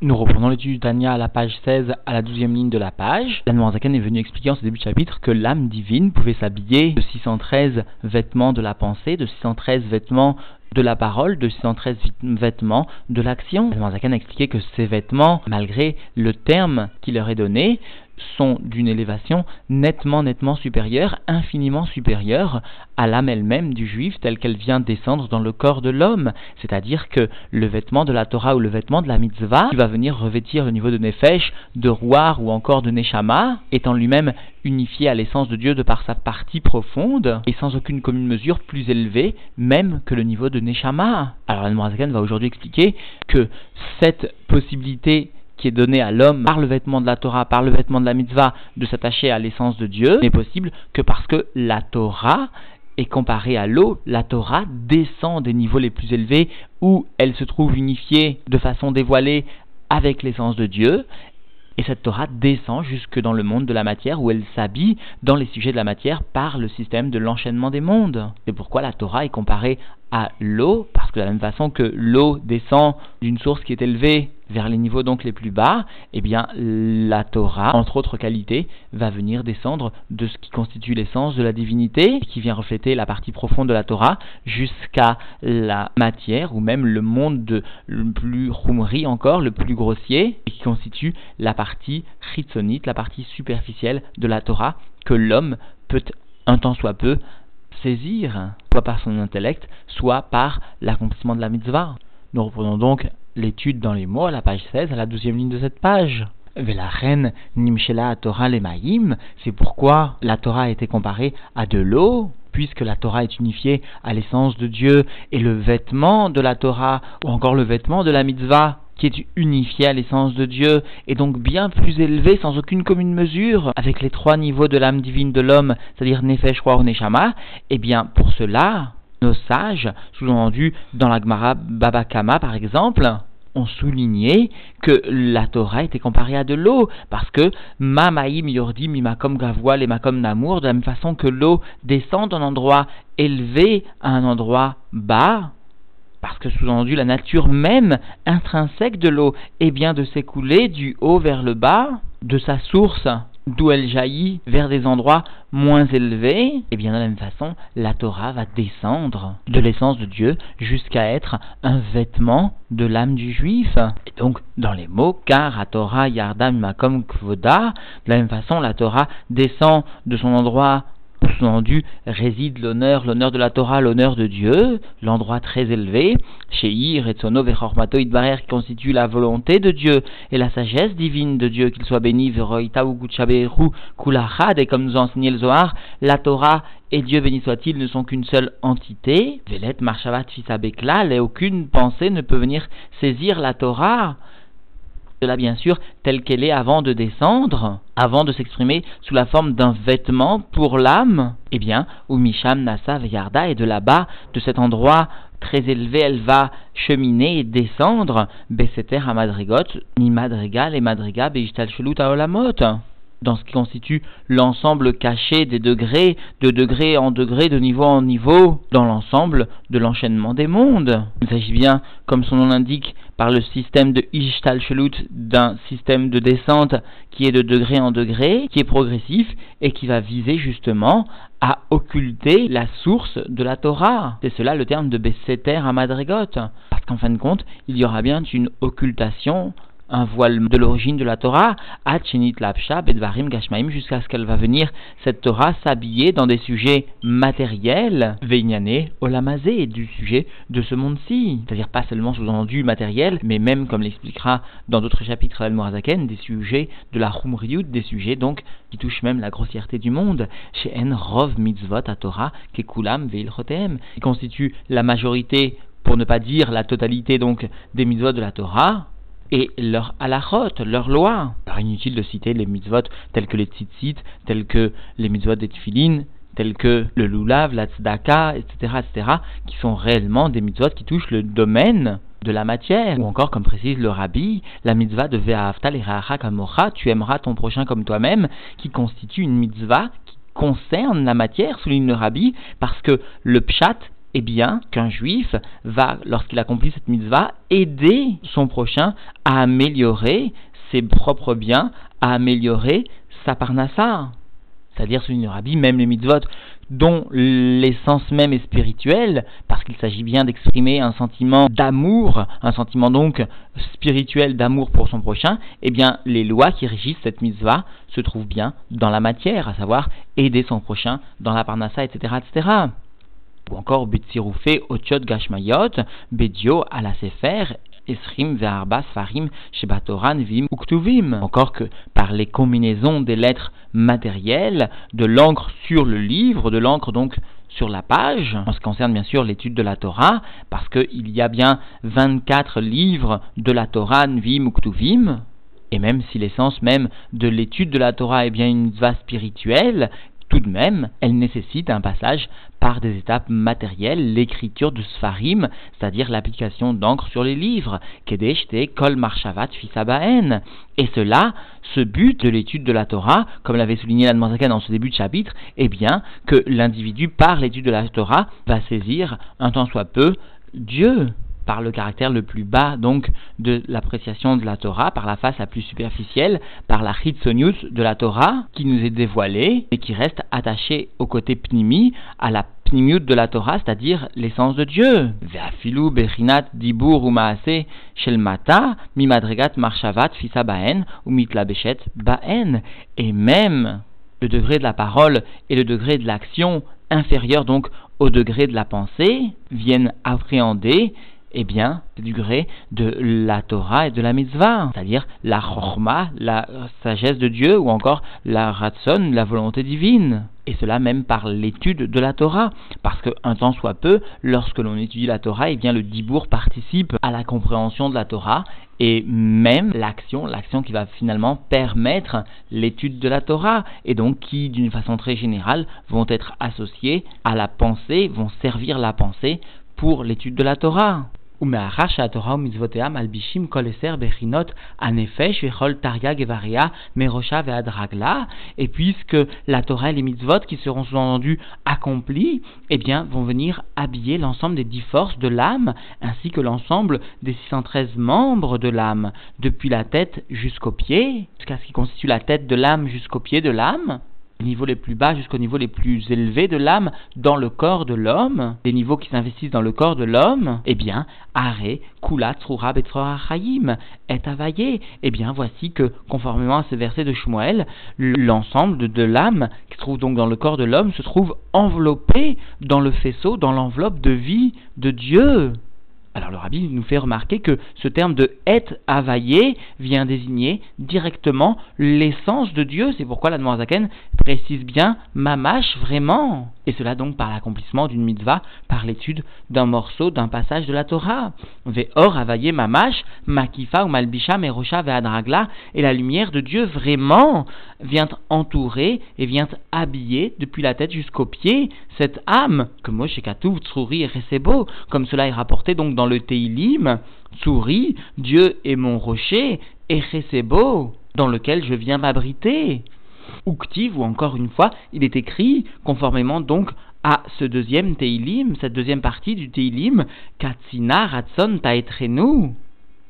Nous reprenons l'étude du Tania à la page 16, à la 12e ligne de la page. Zaken est venu expliquer en ce début de chapitre que l'âme divine pouvait s'habiller de 613 vêtements de la pensée, de 613 vêtements de la parole, de 613 vêtements de l'action. Zaken a expliqué que ces vêtements, malgré le terme qui leur est donné, sont d'une élévation nettement, nettement supérieure, infiniment supérieure à l'âme elle-même du juif telle qu'elle vient descendre dans le corps de l'homme. C'est-à-dire que le vêtement de la Torah ou le vêtement de la mitzvah, qui va venir revêtir le niveau de Nefesh, de Rouar ou encore de Neshama, étant lui-même unifié à l'essence de Dieu de par sa partie profonde et sans aucune commune mesure plus élevée même que le niveau de Neshama. Alors Al va aujourd'hui expliquer que cette possibilité qui est donné à l'homme par le vêtement de la Torah, par le vêtement de la mitzvah, de s'attacher à l'essence de Dieu, n'est possible que parce que la Torah est comparée à l'eau, la Torah descend des niveaux les plus élevés où elle se trouve unifiée de façon dévoilée avec l'essence de Dieu, et cette Torah descend jusque dans le monde de la matière où elle s'habille dans les sujets de la matière par le système de l'enchaînement des mondes. C'est pourquoi la Torah est comparée à l'eau, parce que de la même façon que l'eau descend d'une source qui est élevée vers les niveaux donc les plus bas, eh bien la Torah, entre autres qualités, va venir descendre de ce qui constitue l'essence de la divinité, qui vient refléter la partie profonde de la Torah, jusqu'à la matière, ou même le monde de, le plus roumri encore, le plus grossier, et qui constitue la partie chitsonite, la partie superficielle de la Torah, que l'homme peut un temps soit peu saisir, soit par son intellect, soit par l'accomplissement de la mitzvah. Nous reprenons donc l'étude dans les mots à la page 16, à la douzième ligne de cette page. La reine Nimshela Torah Lemaïm, c'est pourquoi la Torah a été comparée à de l'eau, puisque la Torah est unifiée à l'essence de Dieu, et le vêtement de la Torah, ou encore le vêtement de la mitzvah, qui est unifié à l'essence de Dieu, et donc bien plus élevé sans aucune commune mesure avec les trois niveaux de l'âme divine de l'homme, c'est-à-dire Nefesh, Roi, Neshama, eh bien pour cela, nos sages, sous-entendu dans la Gemara Babakama par exemple, ont souligné que la Torah était comparée à de l'eau, parce que Mamaim Yordi Mimakom Gavoil et Makom Namour, de la même façon que l'eau descend d'un endroit élevé à un endroit bas, parce que sous-entendu la nature même intrinsèque de l'eau est bien de s'écouler du haut vers le bas, de sa source d'où elle jaillit vers des endroits moins élevés, et bien de la même façon, la Torah va descendre de l'essence de Dieu jusqu'à être un vêtement de l'âme du juif. Et donc, dans les mots, car à Torah yardam makom kvoda, de la même façon, la Torah descend de son endroit sous-entendu réside l'honneur, l'honneur de la Torah, l'honneur de Dieu, l'endroit très élevé, chez Ir et qui constitue la volonté de Dieu et la sagesse divine de Dieu, qu'il soit béni, ou Kulachad, et comme nous a enseigné le Zohar, la Torah et Dieu béni soit-il ne sont qu'une seule entité, Velet Marshavat Fisabeklal, et aucune pensée ne peut venir saisir la Torah cela bien sûr telle qu'elle est avant de descendre, avant de s'exprimer sous la forme d'un vêtement pour l'âme, eh bien, ou Misham Nasa Yarda, et de là-bas, de cet endroit très élevé, elle va cheminer et descendre, Beseter à Madrigot, ni Madrigal et Madriga Beishtal Shelut Olamot dans ce qui constitue l'ensemble caché des degrés, de degré en degré, de niveau en niveau, dans l'ensemble de l'enchaînement des mondes. Il s'agit bien, comme son nom l'indique, par le système de Ishtalshelut, d'un système de descente qui est de degré en degré, qui est progressif et qui va viser justement à occulter la source de la Torah. C'est cela le terme de Besseter à Madrigot. Parce qu'en fin de compte, il y aura bien une occultation un voile de l'origine de la Torah, Achinit Lapsha, Bedvarim Gashmaim, jusqu'à ce qu'elle va venir, cette Torah, s'habiller dans des sujets matériels, Veinyane, Olamazé, du sujet de ce monde-ci. C'est-à-dire pas seulement sous-entendu matériel, mais même, comme l'expliquera dans d'autres chapitres d'Al-Morazaken, des sujets de la Humriut, des sujets donc qui touchent même la grossièreté du monde. Chez En Rov Mitzvot à Torah, Kekulam Veilchotem, qui constitue la majorité, pour ne pas dire la totalité donc des mitzvot de la Torah, et leur halachot, leur loi. Alors inutile de citer les mitzvot tels que les tzitzit, tels que les mitzvot des tfilin, tels que le lulav, la tzedaka, etc., etc., qui sont réellement des mitzvot qui touchent le domaine de la matière. Ou encore, comme précise le rabbi, la mitzvah de Ve'ahavta kamocha, tu aimeras ton prochain comme toi-même, qui constitue une mitzvah qui concerne la matière, souligne le rabbi, parce que le pshat eh bien, qu'un juif va, lorsqu'il accomplit cette mitzvah, aider son prochain à améliorer ses propres biens, à améliorer sa parnassa. C'est-à-dire, selon le rabbi, même les mitzvot dont l'essence même est spirituelle, parce qu'il s'agit bien d'exprimer un sentiment d'amour, un sentiment donc spirituel d'amour pour son prochain, eh bien les lois qui régissent cette mitzvah se trouvent bien dans la matière, à savoir aider son prochain dans la parnassa, etc., etc. Ou encore Betsiroufé, Otiot Gashmayot, Bedio, la Sefer, Esrim, Ve'arba, Farim, Shebatoran, Vim, Uktuvim. Encore que par les combinaisons des lettres matérielles, de l'encre sur le livre, de l'encre donc sur la page, en ce qui concerne bien sûr l'étude de la Torah, parce qu'il y a bien 24 livres de la Torah, Vim, Uktuvim, et même si l'essence même de l'étude de la Torah est bien une va spirituelle, tout de même, elle nécessite un passage par des étapes matérielles, l'écriture de Sfarim, c'est-à-dire l'application d'encre sur les livres, Kedeshte Kol Marshavat Fisabaen. Et cela, ce but de l'étude de la Torah, comme l'avait souligné l'Admanzakan dans ce début de chapitre, est bien que l'individu, par l'étude de la Torah, va saisir, un temps soit peu, Dieu par le caractère le plus bas donc de l'appréciation de la Torah, par la face la plus superficielle, par la chitsonius de la Torah qui nous est dévoilée et qui reste attachée au côté pnimi, à la pnimiut de la Torah, c'est-à-dire l'essence de Dieu. Ve'afilu bechinat dibur ou maase shel mata mimadregat marshavat fisa baen ou mitlabeshet baen. Et même le degré de la parole et le degré de l'action inférieur donc au degré de la pensée viennent appréhender eh bien, du gré de la Torah et de la mitzvah, c'est-à-dire la chorma, la sagesse de Dieu, ou encore la ratson, la volonté divine. Et cela même par l'étude de la Torah, parce qu'un temps soit peu, lorsque l'on étudie la Torah, eh bien le dibour participe à la compréhension de la Torah, et même l'action, l'action qui va finalement permettre l'étude de la Torah, et donc qui, d'une façon très générale, vont être associées à la pensée, vont servir la pensée pour l'étude de la Torah. Et puisque la Torah et les mitzvot qui seront sous-entendus accomplis, eh bien, vont venir habiller l'ensemble des dix forces de l'âme, ainsi que l'ensemble des 613 membres de l'âme, depuis la tête jusqu'au pied, jusqu'à ce qui constitue la tête de l'âme jusqu'au pied de l'âme, niveaux les plus bas jusqu'au niveau les plus élevés de l'âme dans le corps de l'homme, des niveaux qui s'investissent dans le corps de l'homme, eh bien, Are, Kula, Tsura, Hayim, est availlé. Eh bien, voici que, conformément à ce verset de Shmuel, l'ensemble de l'âme, qui se trouve donc dans le corps de l'homme, se trouve enveloppé dans le faisceau, dans l'enveloppe de vie de Dieu. Alors le rabbi nous fait remarquer que ce terme de et availlé vient désigner directement l'essence de Dieu. C'est pourquoi la Zaken précise bien mamash vraiment. Et cela donc par l'accomplissement d'une mitzvah, par l'étude d'un morceau, d'un passage de la Torah. or availlé mamash, makifa ou malbisha merosha ve'adragla. Et la lumière de Dieu vraiment vient entourer et vient habiller depuis la tête jusqu'aux pieds cette âme que Moshe Katuv, Tsuri et Resebo, comme cela est rapporté donc dans le Teilim, Tsuri, Dieu est mon rocher, et Resebo, dans lequel je viens m'abriter. Ou encore une fois, il est écrit, conformément donc à ce deuxième Teilim, cette deuxième partie du Teilim, Katsina Ratson Taetrenu.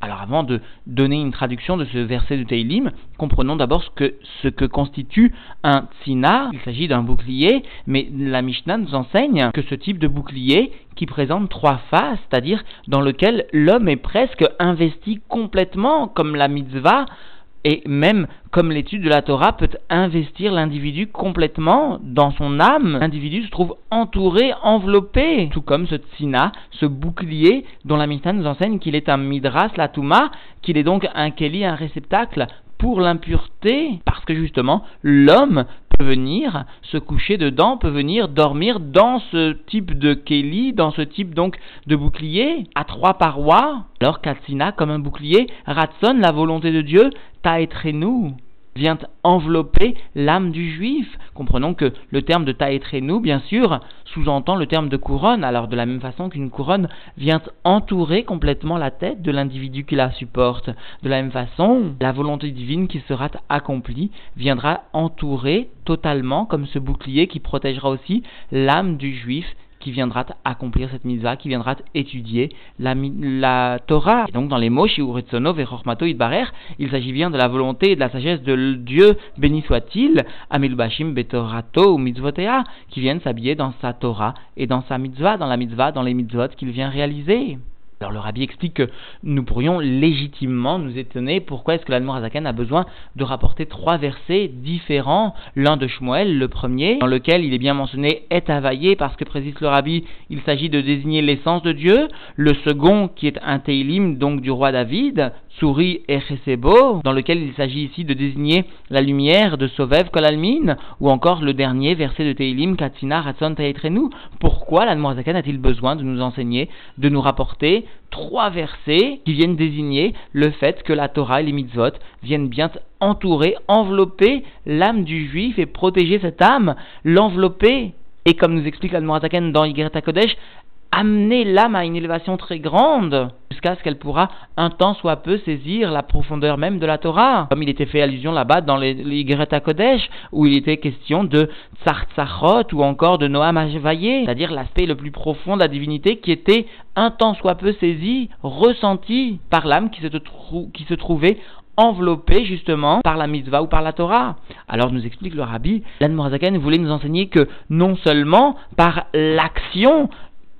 Alors avant de donner une traduction de ce verset de Teilim, comprenons d'abord ce que, ce que constitue un tsina. Il s'agit d'un bouclier, mais la Mishnah nous enseigne que ce type de bouclier qui présente trois faces, c'est-à-dire dans lequel l'homme est presque investi complètement, comme la mitzvah, et même comme l'étude de la Torah peut investir l'individu complètement dans son âme, l'individu se trouve entouré, enveloppé, tout comme ce tsina, ce bouclier dont la Mishnah nous enseigne qu'il est un midras, la touma, qu'il est donc un keli, un réceptacle pour l'impureté, parce que justement l'homme peut venir se coucher dedans, peut venir dormir dans ce type de keli, dans ce type donc de bouclier à trois parois. Alors Katsina, comme un bouclier, Ratson, la volonté de Dieu, Taetrenu, vient envelopper l'âme du juif. Comprenons que le terme de taetrenu, bien sûr, sous-entend le terme de couronne, alors de la même façon qu'une couronne vient entourer complètement la tête de l'individu qui la supporte. De la même façon, la volonté divine qui sera accomplie viendra entourer totalement, comme ce bouclier qui protégera aussi l'âme du juif qui viendra accomplir cette mitzvah, qui viendra étudier la, la Torah. Et donc dans les mots, Shiuretsono Vechormato Idbarer, il s'agit bien de la volonté et de la sagesse de Dieu, béni soit-il, Amilbashim Betorato ou Mitzvotea, qui viennent s'habiller dans sa Torah et dans sa mitzvah, dans la mitzvah, dans les mitzvot qu'il vient réaliser. Alors le rabbi explique que nous pourrions légitimement nous étonner pourquoi est-ce que l'Admorazaken a besoin de rapporter trois versets différents, l'un de Shmuel, le premier, dans lequel il est bien mentionné est availlé parce que précise le rabbi, il s'agit de désigner l'essence de Dieu, le second qui est un Teilim donc du roi David, Souris et Chesebo, dans lequel il s'agit ici de désigner la lumière de Sovev Kolalmin, ou encore le dernier verset de Teilim, Katsina Ratson Taetrenu. Pourquoi l'Admorazakan a-t-il besoin de nous enseigner, de nous rapporter trois versets qui viennent désigner le fait que la Torah et les mitzvot viennent bien entourer, envelopper l'âme du juif et protéger cette âme, l'envelopper? Et comme nous explique l'Admorazaken dans Yigret Kodesh, amener l'âme à une élévation très grande, jusqu'à ce qu'elle pourra un temps soit peu saisir la profondeur même de la Torah. Comme il était fait allusion là-bas dans les, les Kodesh, où il était question de Tsartzachot ou encore de Noam Havaye, c'est-à-dire l'aspect le plus profond de la divinité qui était un temps soit peu saisi, ressenti par l'âme qui se, qui se trouvait enveloppé justement par la mitzvah ou par la Torah. Alors nous explique le rabbi, l'Anne voulait nous enseigner que non seulement par l'action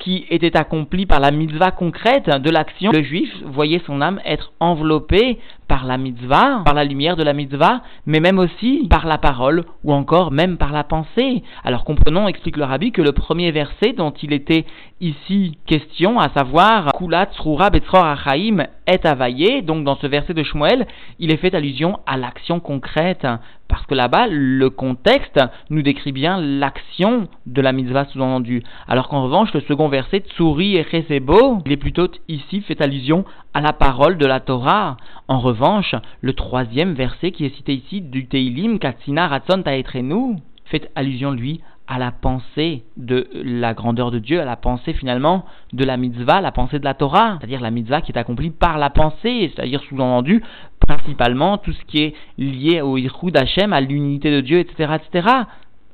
qui était accompli par la mitzvah concrète de l'action, le juif voyait son âme être enveloppée par la mitzvah, par la lumière de la mitzvah, mais même aussi par la parole ou encore même par la pensée. Alors comprenons, explique le rabbi, que le premier verset dont il était ici question, à savoir Kulat Srura Betzror Achaim est availlé, donc dans ce verset de Shmuel, il est fait allusion à l'action concrète. Parce que là-bas, le contexte nous décrit bien l'action de la mitzvah sous-entendue. Alors qu'en revanche, le second verset, Tsuri et Chesebo, il est plutôt ici fait allusion à la parole de la Torah. En revanche, le troisième verset qui est cité ici du Teilim, Katsina Ratzon Taetrenu, fait allusion lui à la pensée de la grandeur de Dieu, à la pensée finalement de la mitzvah, la pensée de la Torah, c'est-à-dire la mitzvah qui est accomplie par la pensée, c'est-à-dire sous-entendu principalement tout ce qui est lié au Yichud Hashem, à l'unité de Dieu, etc., etc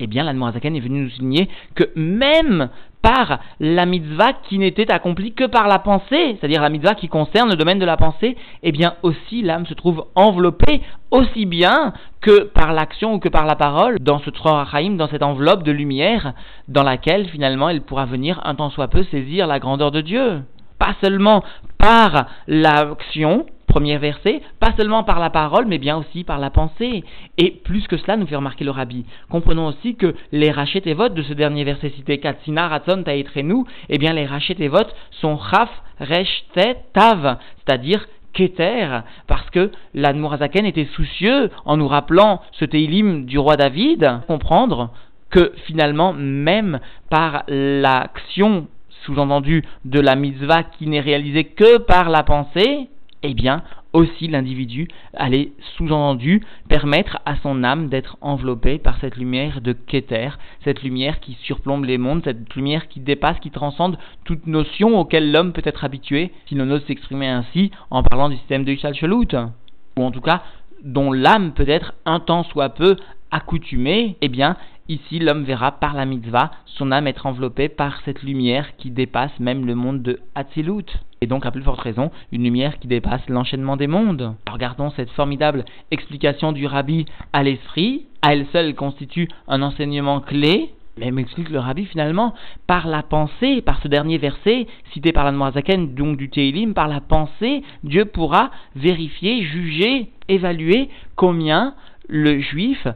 eh bien, l'Admorazaken est venu nous souligner que même par la mitzvah qui n'était accomplie que par la pensée, c'est-à-dire la mitzvah qui concerne le domaine de la pensée, eh bien aussi l'âme se trouve enveloppée aussi bien que par l'action ou que par la parole dans ce Trorachaim, dans cette enveloppe de lumière dans laquelle finalement elle pourra venir un temps soit peu saisir la grandeur de Dieu. Pas seulement par l'action, premier verset, pas seulement par la parole, mais bien aussi par la pensée. Et plus que cela, nous fait remarquer le rabbi. Comprenons aussi que les rachets et votes de ce dernier verset cité, Katsina, Ratzon, Taetrenu, eh bien les rachets et votes sont Chaf, Resh, Tav, c'est-à-dire Keter, parce que l'Admorazaken était soucieux en nous rappelant ce Teilim du roi David, comprendre que finalement, même par l'action sous-entendu de la mitzvah qui n'est réalisée que par la pensée, eh bien, aussi l'individu allait sous-entendu permettre à son âme d'être enveloppée par cette lumière de Keter, cette lumière qui surplombe les mondes, cette lumière qui dépasse, qui transcende toute notion auquel l'homme peut être habitué, si l'on ose s'exprimer ainsi en parlant du système de Ishal ou en tout cas dont l'âme peut être un temps soit peu accoutumée, eh bien, Ici, l'homme verra par la mitzvah son âme être enveloppée par cette lumière qui dépasse même le monde de Hatzilut. Et donc, à plus forte raison, une lumière qui dépasse l'enchaînement des mondes. Regardons cette formidable explication du rabbi à l'esprit. À elle seule, constitue un enseignement clé mais m'explique le rabbi finalement, par la pensée, par ce dernier verset, cité par la Noazaken, donc du Teilim, par la pensée, Dieu pourra vérifier, juger, évaluer combien le juif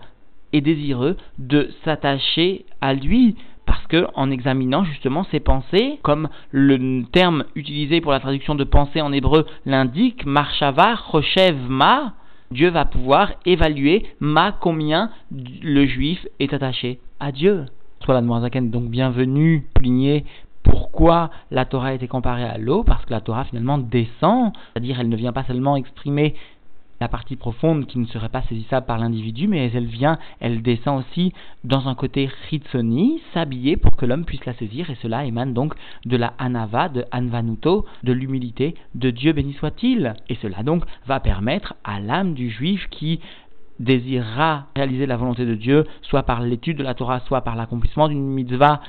est désireux de s'attacher à lui parce que en examinant justement ses pensées, comme le terme utilisé pour la traduction de pensée en hébreu l'indique, marshava choshev ma, Dieu va pouvoir évaluer ma combien le juif est attaché à Dieu. Soit la Zaken donc bienvenue, souligner pourquoi la Torah a été comparée à l'eau, parce que la Torah finalement descend, c'est-à-dire elle ne vient pas seulement exprimer la partie profonde qui ne serait pas saisissable par l'individu, mais elle vient, elle descend aussi dans un côté ritsoni, s'habiller pour que l'homme puisse la saisir, et cela émane donc de la anava, de anvanuto, de l'humilité de Dieu béni soit-il. Et cela donc va permettre à l'âme du juif qui désirera réaliser la volonté de Dieu, soit par l'étude de la Torah, soit par l'accomplissement d'une mitzvah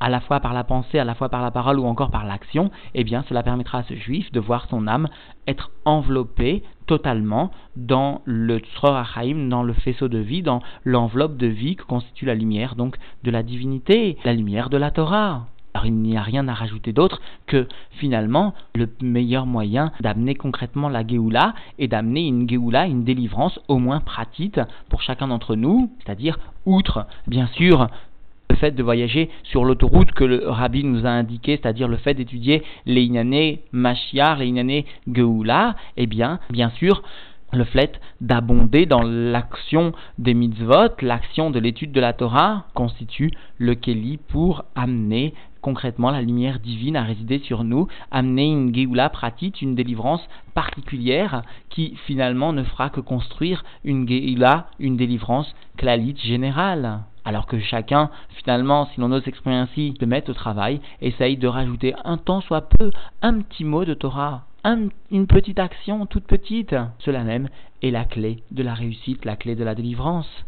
à la fois par la pensée, à la fois par la parole ou encore par l'action, eh bien cela permettra à ce juif de voir son âme être enveloppée totalement dans le Achaim, dans le faisceau de vie, dans l'enveloppe de vie que constitue la lumière donc de la divinité, la lumière de la Torah. Alors il n'y a rien à rajouter d'autre que finalement le meilleur moyen d'amener concrètement la Géoula et d'amener une Géoula, une délivrance au moins pratique pour chacun d'entre nous, c'est-à-dire outre bien sûr le fait de voyager sur l'autoroute que le rabbi nous a indiqué, c'est-à-dire le fait d'étudier les Inané Mashiach, les Inané Geoula, eh bien, bien sûr, le fait d'abonder dans l'action des mitzvot, l'action de l'étude de la Torah, constitue le Keli pour amener concrètement la lumière divine à résider sur nous, amener une Géoula pratique, une délivrance particulière qui finalement ne fera que construire une Géoula, une délivrance clalite générale. Alors que chacun, finalement, si l'on ose s'exprimer ainsi, se met au travail, essaye de rajouter un temps soit peu, un petit mot de Torah, une petite action toute petite. Cela même est la clé de la réussite, la clé de la délivrance.